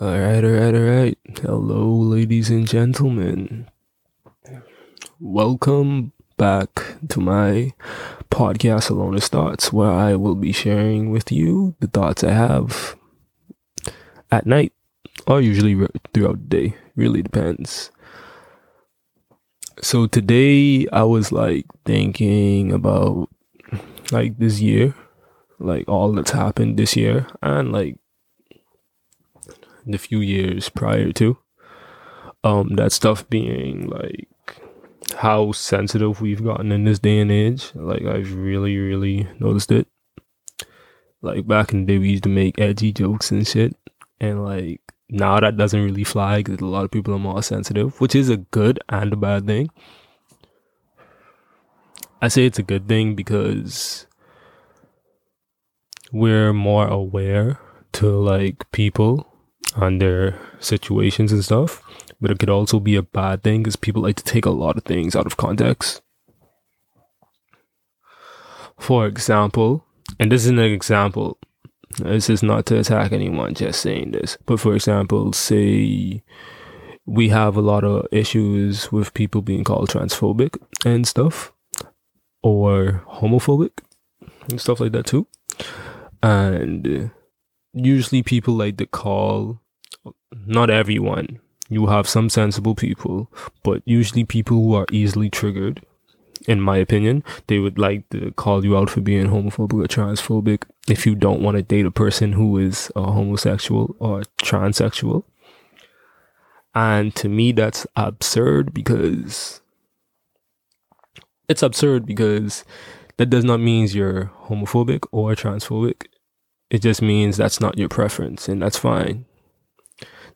All right, all right, all right. Hello, ladies and gentlemen. Welcome back to my podcast, Alonest Thoughts, where I will be sharing with you the thoughts I have at night or usually throughout the day. Really depends. So today I was like thinking about like this year, like all that's happened this year and like the few years prior to. Um, that stuff being like how sensitive we've gotten in this day and age. Like I've really, really noticed it. Like back in the day, we used to make edgy jokes and shit, and like now that doesn't really fly because a lot of people are more sensitive, which is a good and a bad thing. I say it's a good thing because we're more aware to like people and their situations and stuff. But it could also be a bad thing because people like to take a lot of things out of context. For example, and this is an example, this is not to attack anyone, just saying this. But for example, say we have a lot of issues with people being called transphobic and stuff, or homophobic and stuff like that too. And usually people like to call not everyone. You have some sensible people, but usually people who are easily triggered, in my opinion, they would like to call you out for being homophobic or transphobic if you don't want to date a person who is a homosexual or transsexual. And to me, that's absurd because it's absurd because that does not mean you're homophobic or transphobic. It just means that's not your preference, and that's fine.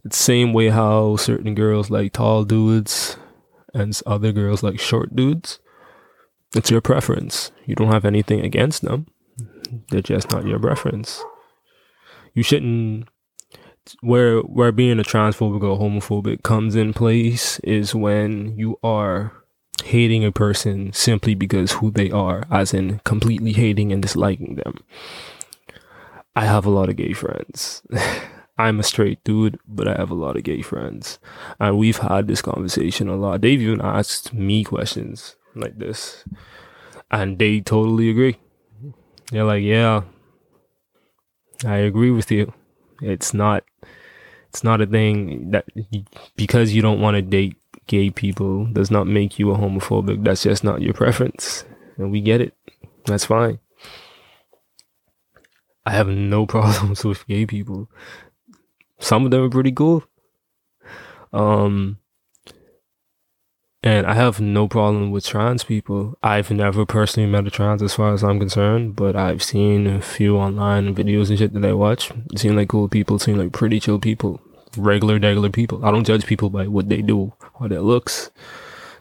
The same way how certain girls like tall dudes and other girls like short dudes. It's your preference. You don't have anything against them. They're just not your preference. You shouldn't where where being a transphobic or homophobic comes in place is when you are hating a person simply because who they are, as in completely hating and disliking them. I have a lot of gay friends. I'm a straight dude, but I have a lot of gay friends. And we've had this conversation a lot. They've even asked me questions like this. And they totally agree. They're like, yeah, I agree with you. It's not it's not a thing that because you don't want to date gay people does not make you a homophobic. That's just not your preference. And we get it. That's fine. I have no problems with gay people some of them are pretty cool. Um, and I have no problem with trans people. I've never personally met a trans as far as I'm concerned, but I've seen a few online videos and shit that I watch. Seem like cool people, seem like pretty chill people, regular, regular people. I don't judge people by what they do or their looks.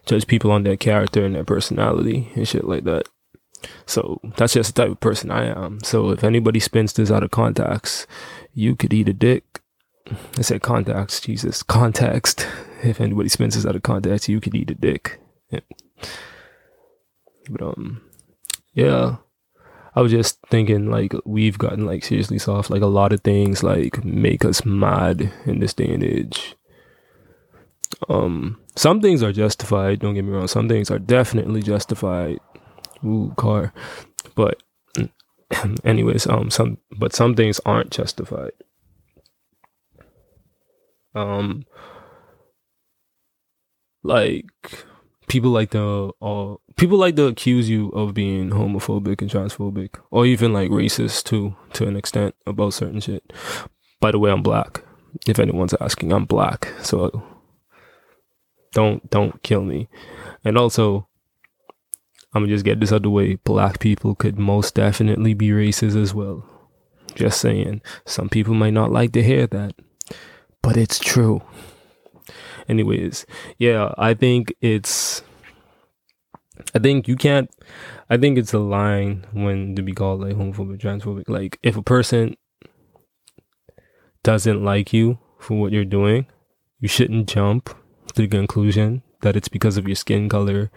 Judge people on their character and their personality and shit like that. So that's just the type of person I am. So if anybody spins this out of context, you could eat a dick I said context, Jesus, context. If anybody spends this out of context, you could eat a dick. Yeah. But um, yeah, I was just thinking like we've gotten like seriously soft. Like a lot of things like make us mad in this day and age. Um, some things are justified. Don't get me wrong. Some things are definitely justified. Ooh, car. But anyways, um, some but some things aren't justified. Um, like people like to uh, people like to accuse you of being homophobic and transphobic, or even like racist too, to an extent about certain shit. By the way, I'm black. If anyone's asking, I'm black, so don't don't kill me. And also, I'm gonna just get this out of the way. Black people could most definitely be racist as well. Just saying. Some people might not like to hear that but it's true. Anyways, yeah, I think it's I think you can't I think it's a line when to be called like homophobic, transphobic. Like if a person doesn't like you for what you're doing, you shouldn't jump to the conclusion that it's because of your skin color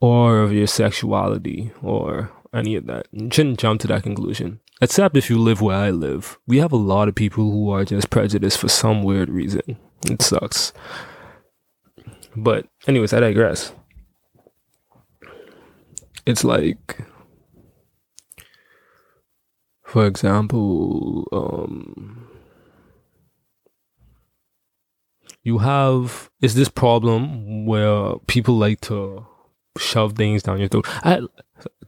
or of your sexuality or any of that. You shouldn't jump to that conclusion. Except if you live where I live, we have a lot of people who are just prejudiced for some weird reason. It sucks. But, anyways, I digress. It's like, for example, um, you have is this problem where people like to shove things down your throat, I,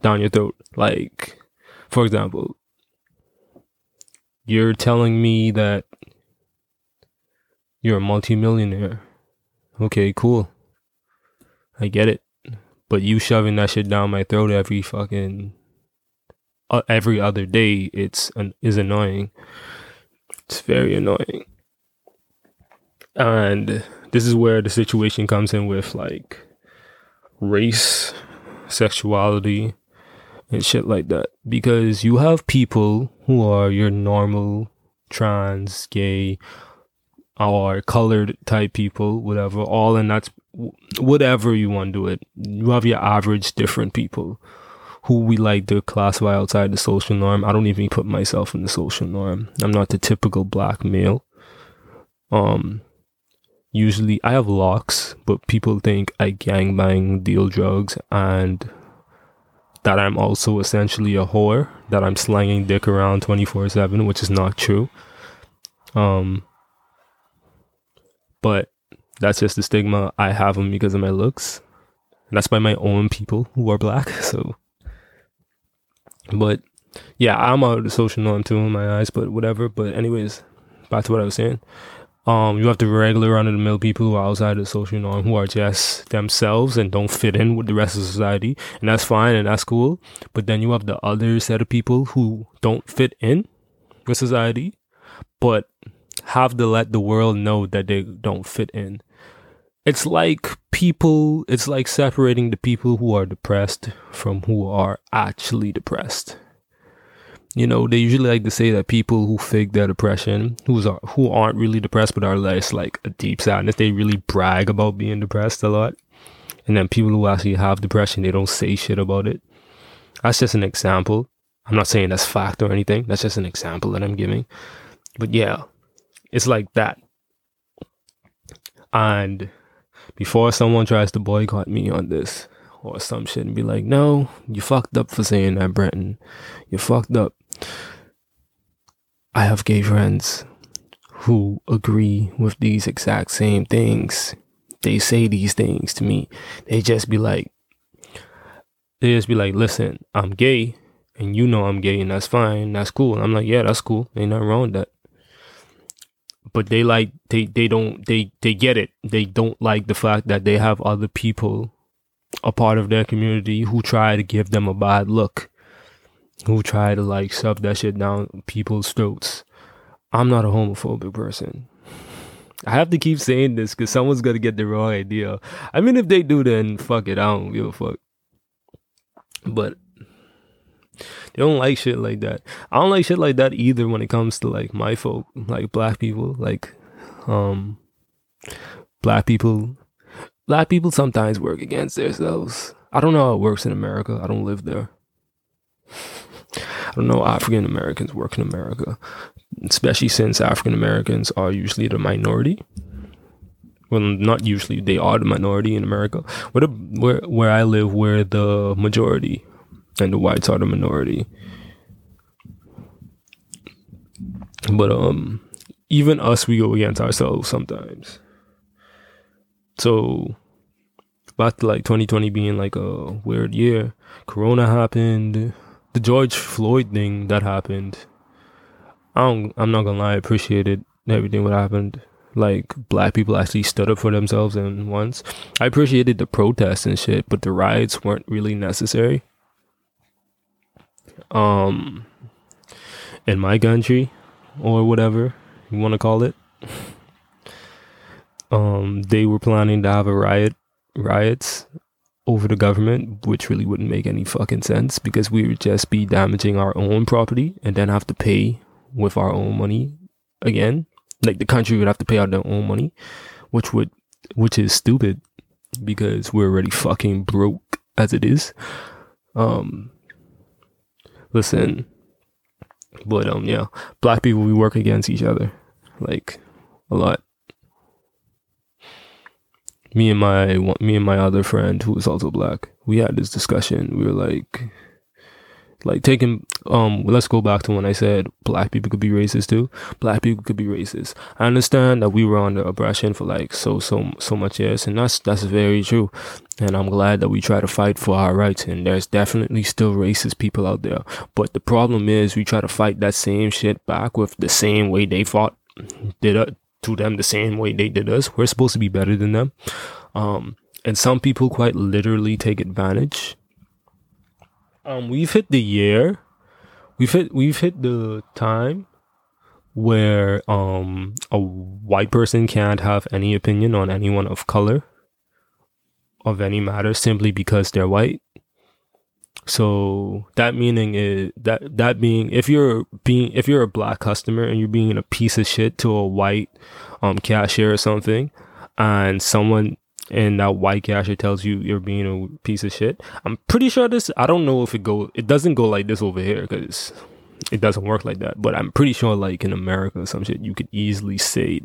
down your throat. Like, for example, you're telling me that you're a multimillionaire. Okay, cool. I get it. But you shoving that shit down my throat every fucking uh, every other day, it's an, is annoying. It's very annoying. And this is where the situation comes in with like race, sexuality, and shit like that. Because you have people who are your normal trans, gay, or colored type people, whatever, all and that's whatever you want to do it. You have your average different people who we like to classify outside the social norm. I don't even put myself in the social norm. I'm not the typical black male. Um, usually I have locks, but people think I gangbang, deal drugs, and that I'm also essentially a whore, that I'm slanging dick around 24 7, which is not true. Um, but that's just the stigma I have them because of my looks. And that's by my own people who are black. So, but yeah, I'm out of the social norm too in my eyes, but whatever. But, anyways, back to what I was saying. Um, you have the regular run of the mill people who are outside of the social norm who are just themselves and don't fit in with the rest of society. And that's fine and that's cool. But then you have the other set of people who don't fit in with society, but have to let the world know that they don't fit in. It's like people, it's like separating the people who are depressed from who are actually depressed you know they usually like to say that people who fake their depression who's who aren't really depressed but are less like a deep sadness they really brag about being depressed a lot and then people who actually have depression they don't say shit about it that's just an example i'm not saying that's fact or anything that's just an example that i'm giving but yeah it's like that and before someone tries to boycott me on this or some shit and be like, no, you fucked up for saying that, Brenton. You fucked up. I have gay friends who agree with these exact same things. They say these things to me. They just be like, they just be like, listen, I'm gay and you know I'm gay and that's fine. That's cool. And I'm like, yeah, that's cool. Ain't nothing wrong with that. But they like, they, they don't, they, they get it. They don't like the fact that they have other people a part of their community who try to give them a bad look, who try to like shove that shit down people's throats. I'm not a homophobic person. I have to keep saying this because someone's gonna get the wrong idea. I mean, if they do, then fuck it. I don't give a fuck. But they don't like shit like that. I don't like shit like that either when it comes to like my folk, like black people, like um black people black people sometimes work against themselves. I don't know how it works in America. I don't live there. I don't know African Americans work in America, especially since African Americans are usually the minority. Well, not usually, they are the minority in America. Where, the, where, where I live, we're the majority, and the whites are the minority. But um, even us, we go against ourselves sometimes. So back to like 2020 being like a weird year, Corona happened, the George Floyd thing that happened. I don't, I'm not gonna lie, I appreciated everything what happened. Like black people actually stood up for themselves and once. I appreciated the protests and shit, but the riots weren't really necessary. Um, in my country, or whatever you want to call it um, they were planning to have a riot, riots over the government, which really wouldn't make any fucking sense because we would just be damaging our own property and then have to pay with our own money again. Like the country would have to pay out their own money, which would, which is stupid because we're already fucking broke as it is. Um, listen, But um, yeah, black people we work against each other, like a lot. Me and my me and my other friend who is also black, we had this discussion. We were like, like taking um let's go back to when I said black people could be racist too. Black people could be racist. I understand that we were under oppression for like so so so much years and that's that's very true. And I'm glad that we try to fight for our rights and there's definitely still racist people out there. But the problem is we try to fight that same shit back with the same way they fought did it to them the same way they did us. We're supposed to be better than them. Um and some people quite literally take advantage um we've hit the year we've hit we've hit the time where um a white person can't have any opinion on anyone of color of any matter simply because they're white so that meaning is that that being if you're being if you're a black customer and you're being a piece of shit to a white um cashier or something and someone and that white cashier tells you you're being a piece of shit. I'm pretty sure this. I don't know if it go. It doesn't go like this over here because it doesn't work like that. But I'm pretty sure, like in America or some shit, you could easily say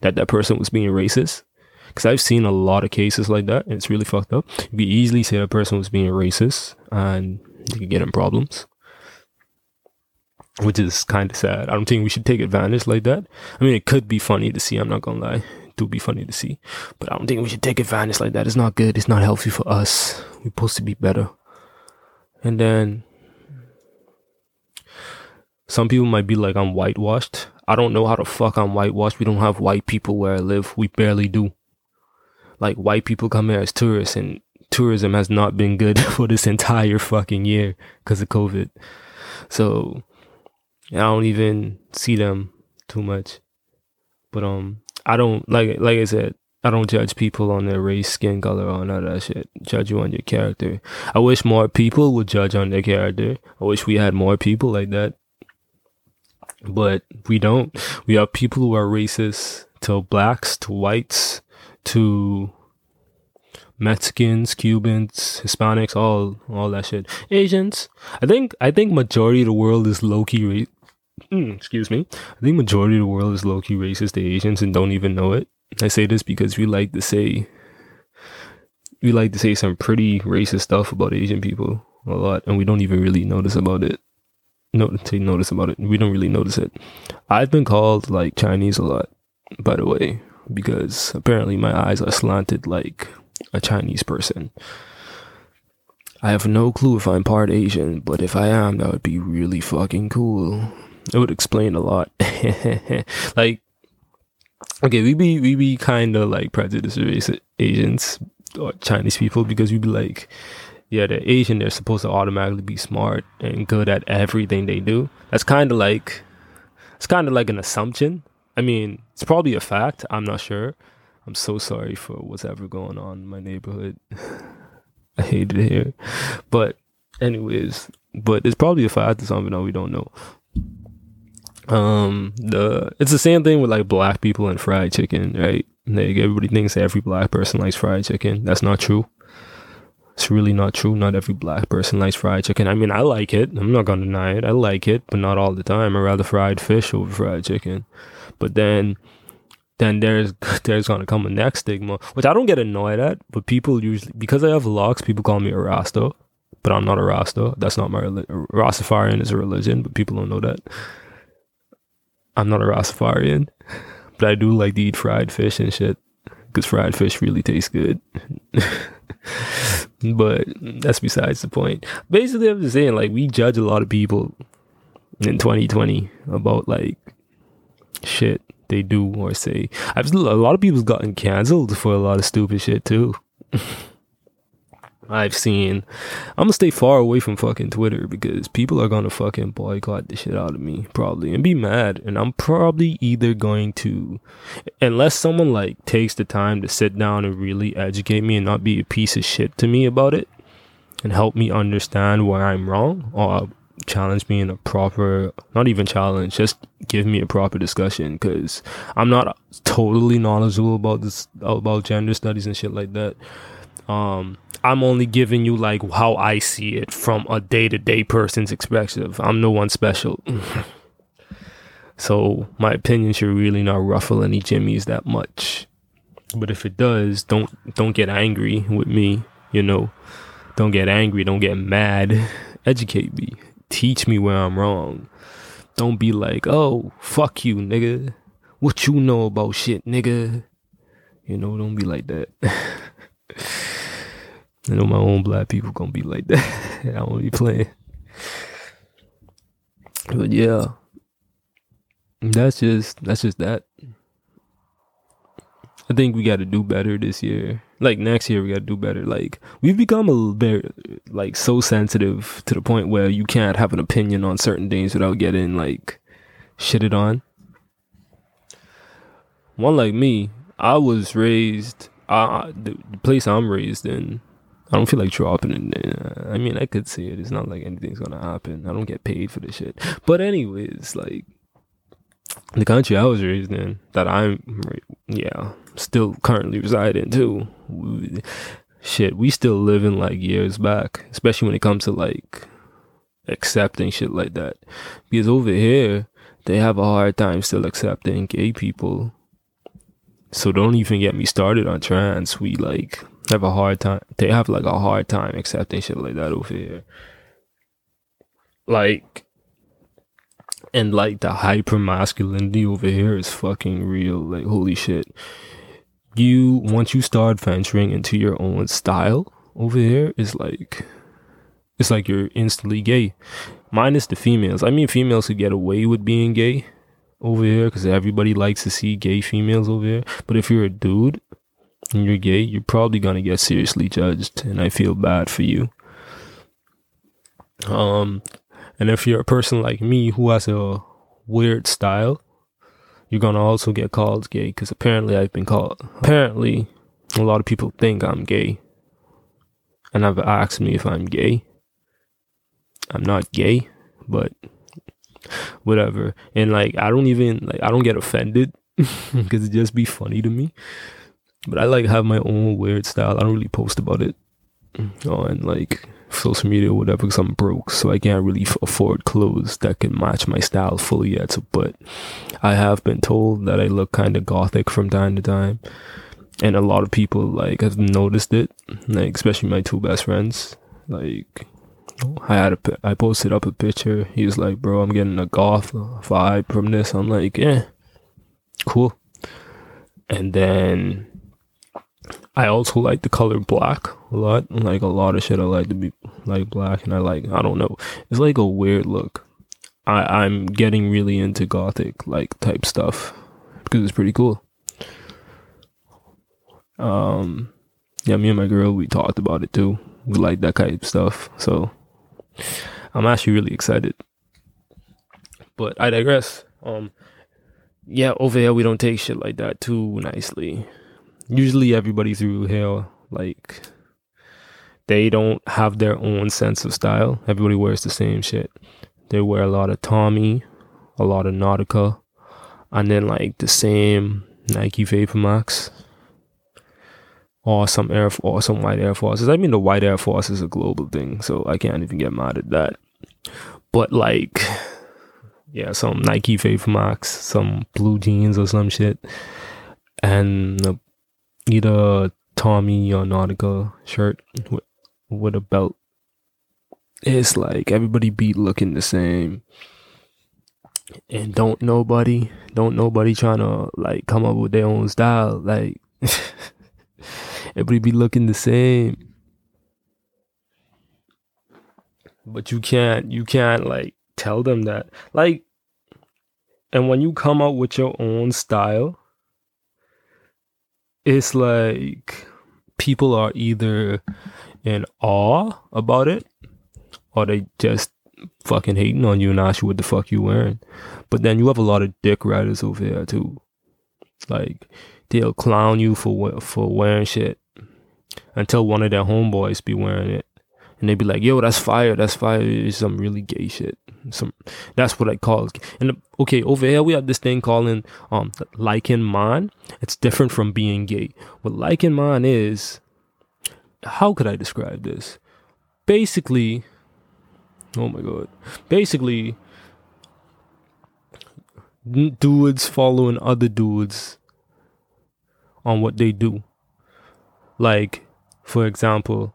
that that person was being racist. Because I've seen a lot of cases like that, and it's really fucked up. You could easily say that person was being racist, and you could get in problems which is kind of sad. I don't think we should take advantage like that. I mean, it could be funny to see. I'm not gonna lie do be funny to see. But I don't think we should take advantage like that. It's not good. It's not healthy for us. We're supposed to be better. And then some people might be like, I'm whitewashed. I don't know how the fuck I'm whitewashed. We don't have white people where I live. We barely do. Like white people come here as tourists and tourism has not been good for this entire fucking year because of COVID. So I don't even see them too much. But um I don't like like I said, I don't judge people on their race, skin color, or none of that shit. Judge you on your character. I wish more people would judge on their character. I wish we had more people like that. But we don't. We have people who are racist to blacks, to whites, to Mexicans, Cubans, Hispanics, all all that shit. Asians. I think I think majority of the world is low key ra- mm, excuse me, I think majority of the world is low key racist to Asians and don't even know it. I say this because we like to say we like to say some pretty racist stuff about Asian people a lot, and we don't even really notice about it. No, take notice about it. We don't really notice it. I've been called like Chinese a lot, by the way, because apparently my eyes are slanted like a Chinese person. I have no clue if I'm part Asian, but if I am, that would be really fucking cool. It would explain a lot. like, okay, we be we be kind of like prejudiced against Asians or Chinese people because we be like, yeah, they're Asian. They're supposed to automatically be smart and good at everything they do. That's kind of like, it's kind of like an assumption. I mean, it's probably a fact. I'm not sure. I'm so sorry for what's ever going on in my neighborhood. I hate it here, but anyways, but it's probably a fact. It's something that we don't know. Um the it's the same thing with like black people and fried chicken right? Like everybody thinks every black person likes fried chicken. That's not true. It's really not true. Not every black person likes fried chicken. I mean i like it. I'm not gonna deny it. I like it but not all the time. I rather fried fish over fried chicken. But then then there's there's gonna come a next stigma which i don't get annoyed at but people usually because i have locks people call me a rasta but i'm not a rasta that's not my rastafarian is a religion but people don't know that I'm not a Rastafarian, but I do like to eat fried fish and shit because fried fish really tastes good. but that's besides the point. Basically, I'm just saying, like, we judge a lot of people in 2020 about like shit they do or say. I've a lot of people's gotten canceled for a lot of stupid shit too. I've seen. I'm gonna stay far away from fucking Twitter because people are gonna fucking boycott the shit out of me probably and be mad. And I'm probably either going to, unless someone like takes the time to sit down and really educate me and not be a piece of shit to me about it and help me understand where I'm wrong or challenge me in a proper, not even challenge, just give me a proper discussion because I'm not totally knowledgeable about this, about gender studies and shit like that Um, I'm only giving you like how I see it from a day to day person's perspective. I'm no one special. so my opinion should really not ruffle any jimmies that much. But if it does, don't don't get angry with me, you know. Don't get angry, don't get mad. Educate me. Teach me where I'm wrong. Don't be like, "Oh, fuck you, nigga. What you know about shit, nigga?" You know, don't be like that. I know my own black people gonna be like that. I don't be playing. But yeah. That's just that's just that. I think we got to do better this year. Like next year, we got to do better. Like we've become a very like so sensitive to the point where you can't have an opinion on certain things without getting like shitted on. One like me, I was raised. Uh, the, the place I'm raised in, I don't feel like dropping it. I mean, I could see it. It's not like anything's gonna happen. I don't get paid for this shit. But anyways, like the country I was raised in, that I'm, yeah, still currently reside in too. Shit, we still living like years back, especially when it comes to like accepting shit like that. Because over here, they have a hard time still accepting gay people. So don't even get me started on trans. We like have a hard time. They have like a hard time accepting shit like that over here. Like, and like the hyper masculinity over here is fucking real. Like, holy shit. You, once you start venturing into your own style over here, is like, it's like you're instantly gay. Minus the females. I mean, females could get away with being gay over here because everybody likes to see gay females over here. But if you're a dude and you're gay, you're probably gonna get seriously judged, and I feel bad for you. Um, and if you're a person like me who has a weird style, you're gonna also get called gay because apparently I've been called. Apparently, a lot of people think I'm gay, and have asked me if I'm gay. I'm not gay, but whatever. And like, I don't even like, I don't get offended because it just be funny to me. But I like have my own weird style. I don't really post about it Mm. Oh, on like social media or whatever because I'm broke, so I can't really afford clothes that can match my style fully yet. But I have been told that I look kind of gothic from time to time, and a lot of people like have noticed it, like especially my two best friends. Like, I had a I posted up a picture. He was like, "Bro, I'm getting a goth vibe from this." I'm like, "Yeah, cool." And then I also like the color black a lot. Like a lot of shit, I like to be like black, and I like I don't know. It's like a weird look. I I'm getting really into gothic like type stuff because it's pretty cool. Um, yeah, me and my girl we talked about it too. We like that kind of stuff, so I'm actually really excited. But I digress. Um, yeah, over here we don't take shit like that too nicely usually everybody through here like they don't have their own sense of style. Everybody wears the same shit. They wear a lot of Tommy, a lot of Nautica, and then like the same Nike Vapor Max. Or some Air or some white Air Forces. I mean the white Air Force is a global thing, so I can't even get mad at that. But like yeah, some Nike Vapor Max, some blue jeans or some shit. And the either Tommy or Nautica shirt with, with a belt. It's like everybody be looking the same. And don't nobody, don't nobody trying to like come up with their own style. Like everybody be looking the same. But you can't, you can't like tell them that. Like, and when you come up with your own style, it's like people are either in awe about it or they just fucking hating on you and ask you what the fuck you wearing. But then you have a lot of dick riders over there too. Like they'll clown you for for wearing shit until one of their homeboys be wearing it, and they be like, "Yo, that's fire! That's fire! It's some really gay shit." Some that's what I call. It. And okay, over here we have this thing calling um liking man. It's different from being gay. What liking man is, how could I describe this? Basically, oh my god. Basically, dudes following other dudes on what they do. Like, for example,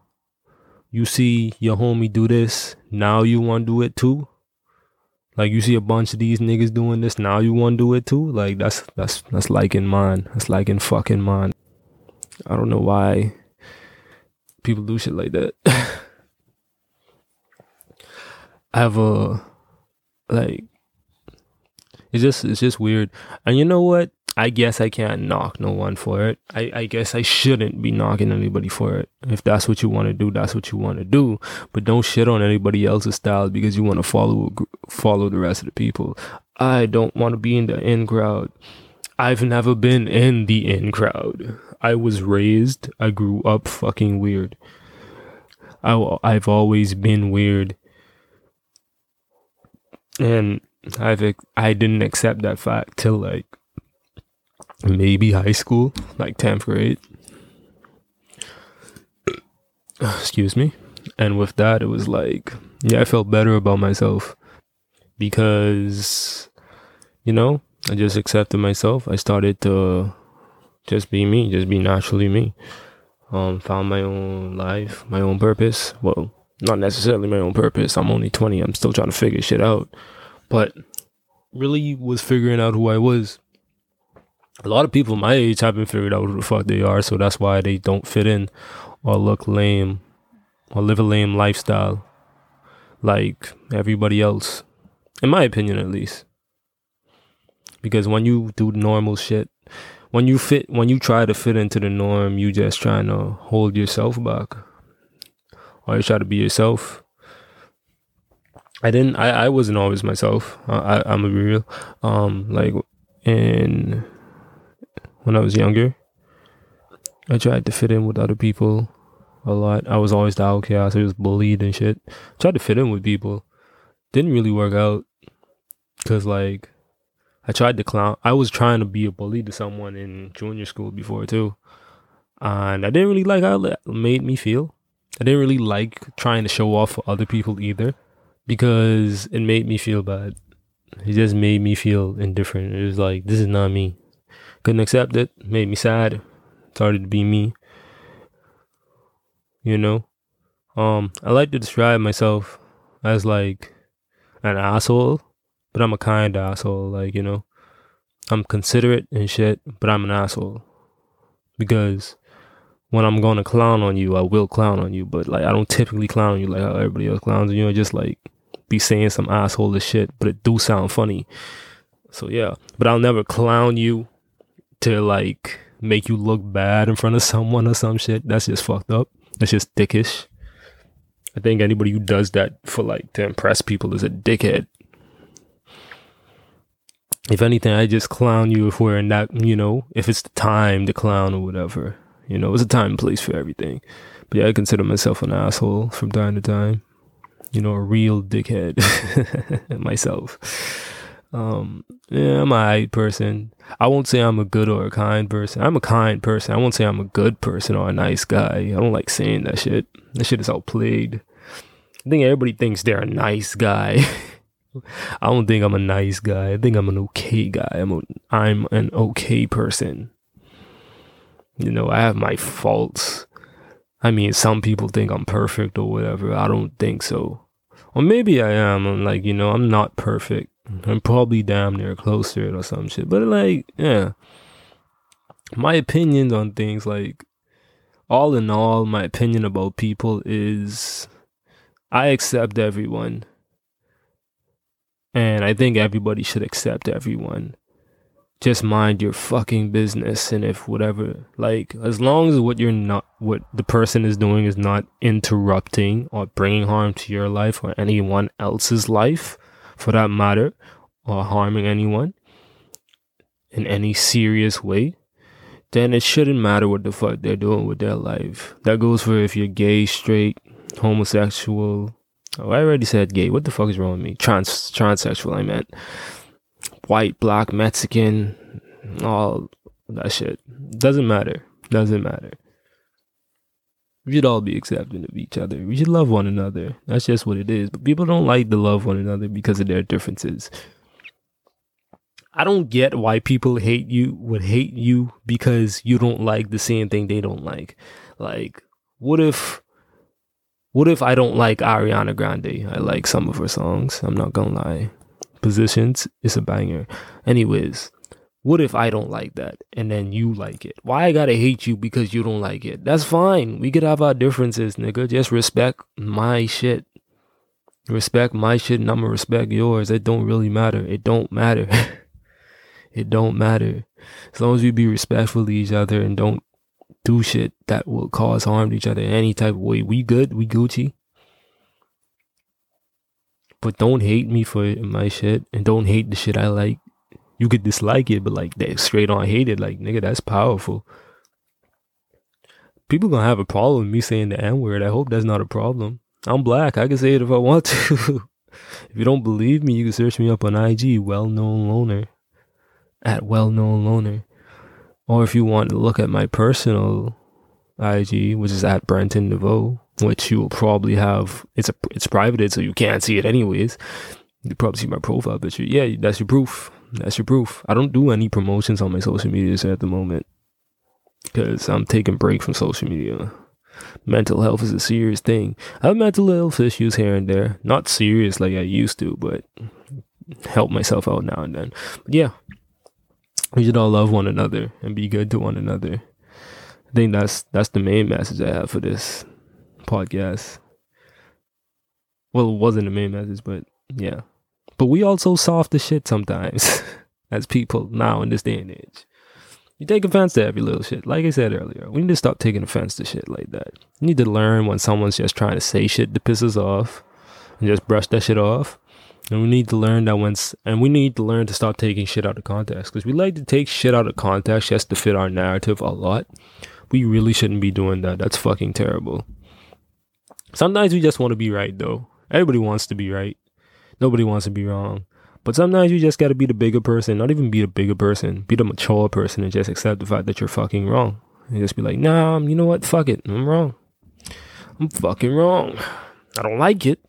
you see your homie do this, now you want to do it too. Like you see a bunch of these niggas doing this, now you want to do it too. Like that's that's that's like in mine. That's like in fucking mine. I don't know why people do shit like that. I have a like it's just it's just weird. And you know what? I guess I can't knock no one for it. I, I guess I shouldn't be knocking anybody for it. If that's what you want to do, that's what you want to do. But don't shit on anybody else's style because you want to follow follow the rest of the people. I don't want to be in the in crowd. I've never been in the in crowd. I was raised, I grew up fucking weird. I, I've always been weird. And I've I didn't accept that fact till like maybe high school, like 10th grade. Excuse me. And with that, it was like, yeah, I felt better about myself because, you know, I just accepted myself. I started to just be me, just be naturally me. Um, found my own life, my own purpose. Well, not necessarily my own purpose. I'm only 20. I'm still trying to figure shit out. But really was figuring out who I was a lot of people my age haven't figured out who the fuck they are, so that's why they don't fit in or look lame or live a lame lifestyle like everybody else. In my opinion, at least. Because when you do normal shit, when you fit, when you try to fit into the norm, you just trying to hold yourself back, or you try to be yourself. I didn't. I, I wasn't always myself. I, I I'm a real. Um, like in when I was younger. I tried to fit in with other people a lot. I was always the outcast. I was bullied and shit. Tried to fit in with people. Didn't really work out. Cause like I tried to clown. I was trying to be a bully to someone in junior school before too. And I didn't really like how it made me feel. I didn't really like trying to show off for other people either because it made me feel bad. It just made me feel indifferent. It was like, this is not me couldn't accept it, made me sad, started to be me. You know? Um, I like to describe myself as like an asshole, but I'm a kind asshole, like, you know. I'm considerate and shit, but I'm an asshole. Because when I'm gonna clown on you, I will clown on you, but like I don't typically clown on you like how everybody else clowns on you. I just like be saying some asshole shit, but it do sound funny. So yeah, but I'll never clown you to like make you look bad in front of someone or some shit. That's just fucked up. That's just dickish. I think anybody who does that for like to impress people is a dickhead. If anything, I just clown you if we're in that, you know, if it's the time to clown or whatever. You know, it's a time and place for everything. But yeah, I consider myself an asshole from time to time. You know, a real dickhead myself. Um, yeah, I'm a high person. I won't say I'm a good or a kind person. I'm a kind person. I won't say I'm a good person or a nice guy. I don't like saying that shit. That shit is outplayed. I think everybody thinks they're a nice guy. I don't think I'm a nice guy. I think I'm an okay guy. I'm a, I'm an okay person. You know, I have my faults. I mean, some people think I'm perfect or whatever. I don't think so. Or maybe I am. I'm like, you know, I'm not perfect. I'm probably damn near close to it or some shit. But like, yeah. My opinions on things like all in all, my opinion about people is I accept everyone. And I think everybody should accept everyone. Just mind your fucking business and if whatever like as long as what you're not what the person is doing is not interrupting or bringing harm to your life or anyone else's life, for that matter, or harming anyone in any serious way, then it shouldn't matter what the fuck they're doing with their life. That goes for if you're gay, straight, homosexual. Oh, I already said gay. What the fuck is wrong with me? Trans transsexual, I meant. White, black, Mexican, all that shit. Doesn't matter. Doesn't matter. We should all be accepting of each other. We should love one another. That's just what it is. But people don't like to love one another because of their differences. I don't get why people hate you would hate you because you don't like the same thing they don't like. Like, what if what if I don't like Ariana Grande? I like some of her songs. I'm not gonna lie. Positions is a banger. Anyways, what if I don't like that and then you like it? Why I gotta hate you because you don't like it? That's fine. We could have our differences, nigga. Just respect my shit. Respect my shit and I'ma respect yours. It don't really matter. It don't matter. it don't matter. As long as we be respectful to each other and don't do shit that will cause harm to each other in any type of way. We good, we Gucci. But don't hate me for my shit and don't hate the shit I like. You could dislike it, but like that straight on hate it, like nigga, that's powerful. People gonna have a problem with me saying the N word. I hope that's not a problem. I'm black. I can say it if I want to. if you don't believe me, you can search me up on IG, well known loner. At well known loner. Or if you want to look at my personal IG, which is at Brenton DeVoe, which you will probably have. It's a it's privated, so you can't see it anyways. You probably see my profile picture. Yeah, that's your proof. That's your proof. I don't do any promotions on my social medias at the moment because I'm taking break from social media. Mental health is a serious thing. I have mental health issues here and there. Not serious like I used to, but help myself out now and then. But yeah, we should all love one another and be good to one another. I think that's that's the main message I have for this podcast. Well, it wasn't the main message, but yeah. But we also soft as shit sometimes as people now in this day and age. You take offense to every little shit. Like I said earlier, we need to stop taking offense to shit like that. You need to learn when someone's just trying to say shit to piss pisses off and just brush that shit off and we need to learn that once, and we need to learn to stop taking shit out of context because we like to take shit out of context just to fit our narrative a lot. We really shouldn't be doing that. That's fucking terrible. Sometimes we just want to be right though. Everybody wants to be right. Nobody wants to be wrong. But sometimes you just gotta be the bigger person, not even be the bigger person, be the mature person and just accept the fact that you're fucking wrong. And just be like, nah, um, you know what? Fuck it. I'm wrong. I'm fucking wrong. I don't like it,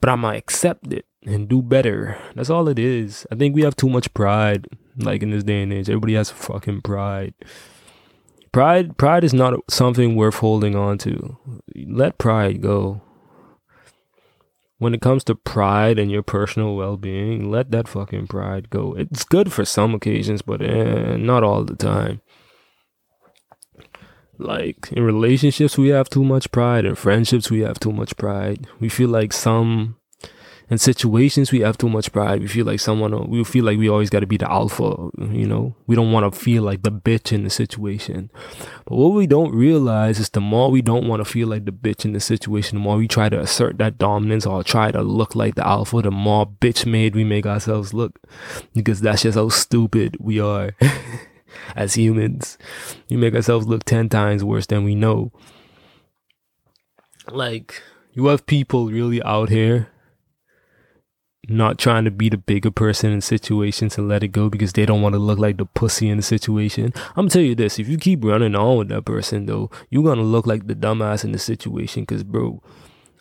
but I'm gonna accept it and do better. That's all it is. I think we have too much pride, like in this day and age. Everybody has fucking pride. Pride, pride is not something worth holding on to. Let pride go. When it comes to pride and your personal well-being, let that fucking pride go. It's good for some occasions, but eh, not all the time. Like in relationships, we have too much pride. In friendships, we have too much pride. We feel like some in situations we have too much pride. We feel like someone, we feel like we always got to be the alpha, you know? We don't want to feel like the bitch in the situation. But what we don't realize is the more we don't want to feel like the bitch in the situation, the more we try to assert that dominance or try to look like the alpha, the more bitch made we make ourselves look. Because that's just how stupid we are as humans. We make ourselves look 10 times worse than we know. Like, you have people really out here not trying to be the bigger person in situations and let it go because they don't want to look like the pussy in the situation. I'm tell you this: if you keep running on with that person, though, you're gonna look like the dumbass in the situation. Cause, bro,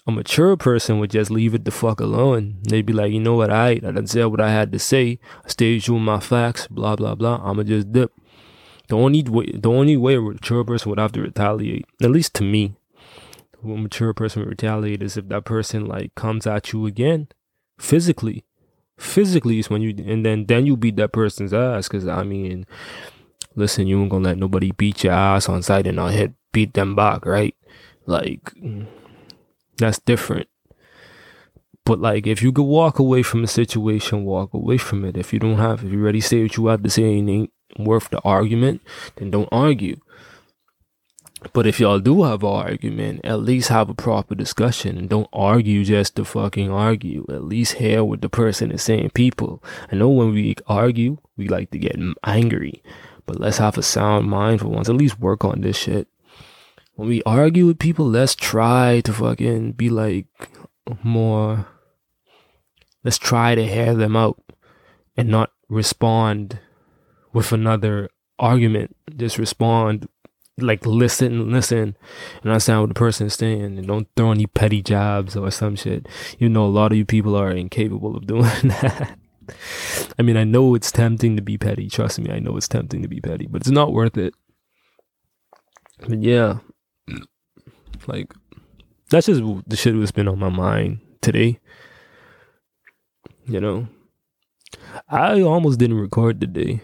a mature person would just leave it the fuck alone. They'd be like, you know what, I, I done said what I had to say. I stayed true my facts. Blah blah blah. I'ma just dip. The only way, the only way a mature person would have to retaliate, at least to me, a mature person would retaliate is if that person like comes at you again physically physically is when you and then then you beat that person's ass because i mean listen you ain't gonna let nobody beat your ass on sight and not hit beat them back right? Like that's different. But like if you could walk away from a situation walk away from it. If you don't have if you already say what you have to say and ain't worth the argument then don't argue but if y'all do have an argument, at least have a proper discussion and don't argue just to fucking argue. At least hear what the person is saying. People, I know when we argue, we like to get angry, but let's have a sound mind for once. At least work on this shit. When we argue with people, let's try to fucking be like more. Let's try to hear them out and not respond with another argument. Just respond like listen listen and understand what the person is saying and don't throw any petty jobs or some shit. You know, a lot of you people are incapable of doing that. I mean, I know it's tempting to be petty. Trust me, I know it's tempting to be petty, but it's not worth it. But yeah, like that's just the shit that's been on my mind today. You know, I almost didn't record today.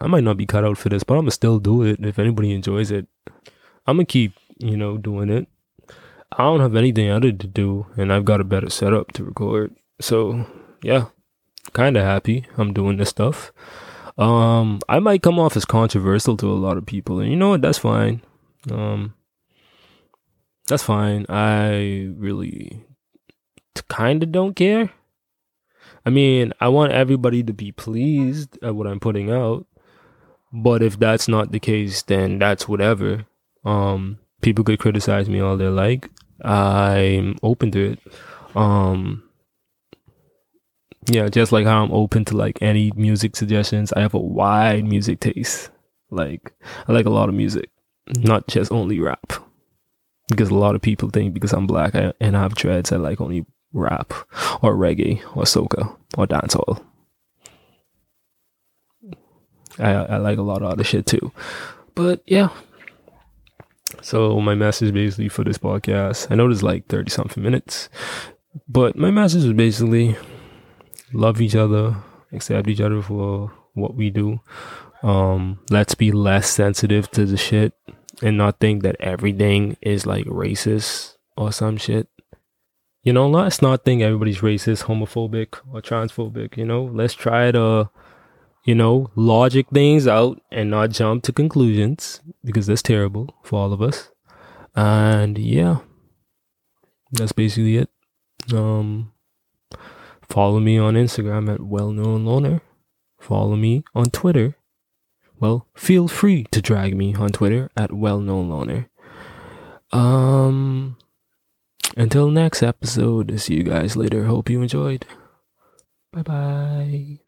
I might not be cut out for this, but I'm gonna still do it if anybody enjoys it. I'm gonna keep, you know, doing it. I don't have anything other to do, and I've got a better setup to record. So, yeah, kind of happy I'm doing this stuff. Um, I might come off as controversial to a lot of people, and you know what? That's fine. Um, that's fine. I really kind of don't care. I mean, I want everybody to be pleased at what I'm putting out. But if that's not the case, then that's whatever. Um, people could criticize me all they like. I'm open to it. Um, yeah, just like how I'm open to like any music suggestions. I have a wide music taste. Like I like a lot of music, not just only rap. Because a lot of people think because I'm black and I have dreads, I like only rap or reggae or soca or dancehall. I, I like a lot of other shit too. But yeah. So my message basically for this podcast, I know there's like 30 something minutes, but my message is basically love each other, accept each other for what we do. Um, let's be less sensitive to the shit and not think that everything is like racist or some shit. You know, let's not think everybody's racist, homophobic, or transphobic. You know, let's try to you know, logic things out and not jump to conclusions because that's terrible for all of us. And yeah, that's basically it. Um, follow me on Instagram at well known loner. Follow me on Twitter. Well, feel free to drag me on Twitter at well known loner. Um, until next episode, see you guys later. Hope you enjoyed. Bye bye.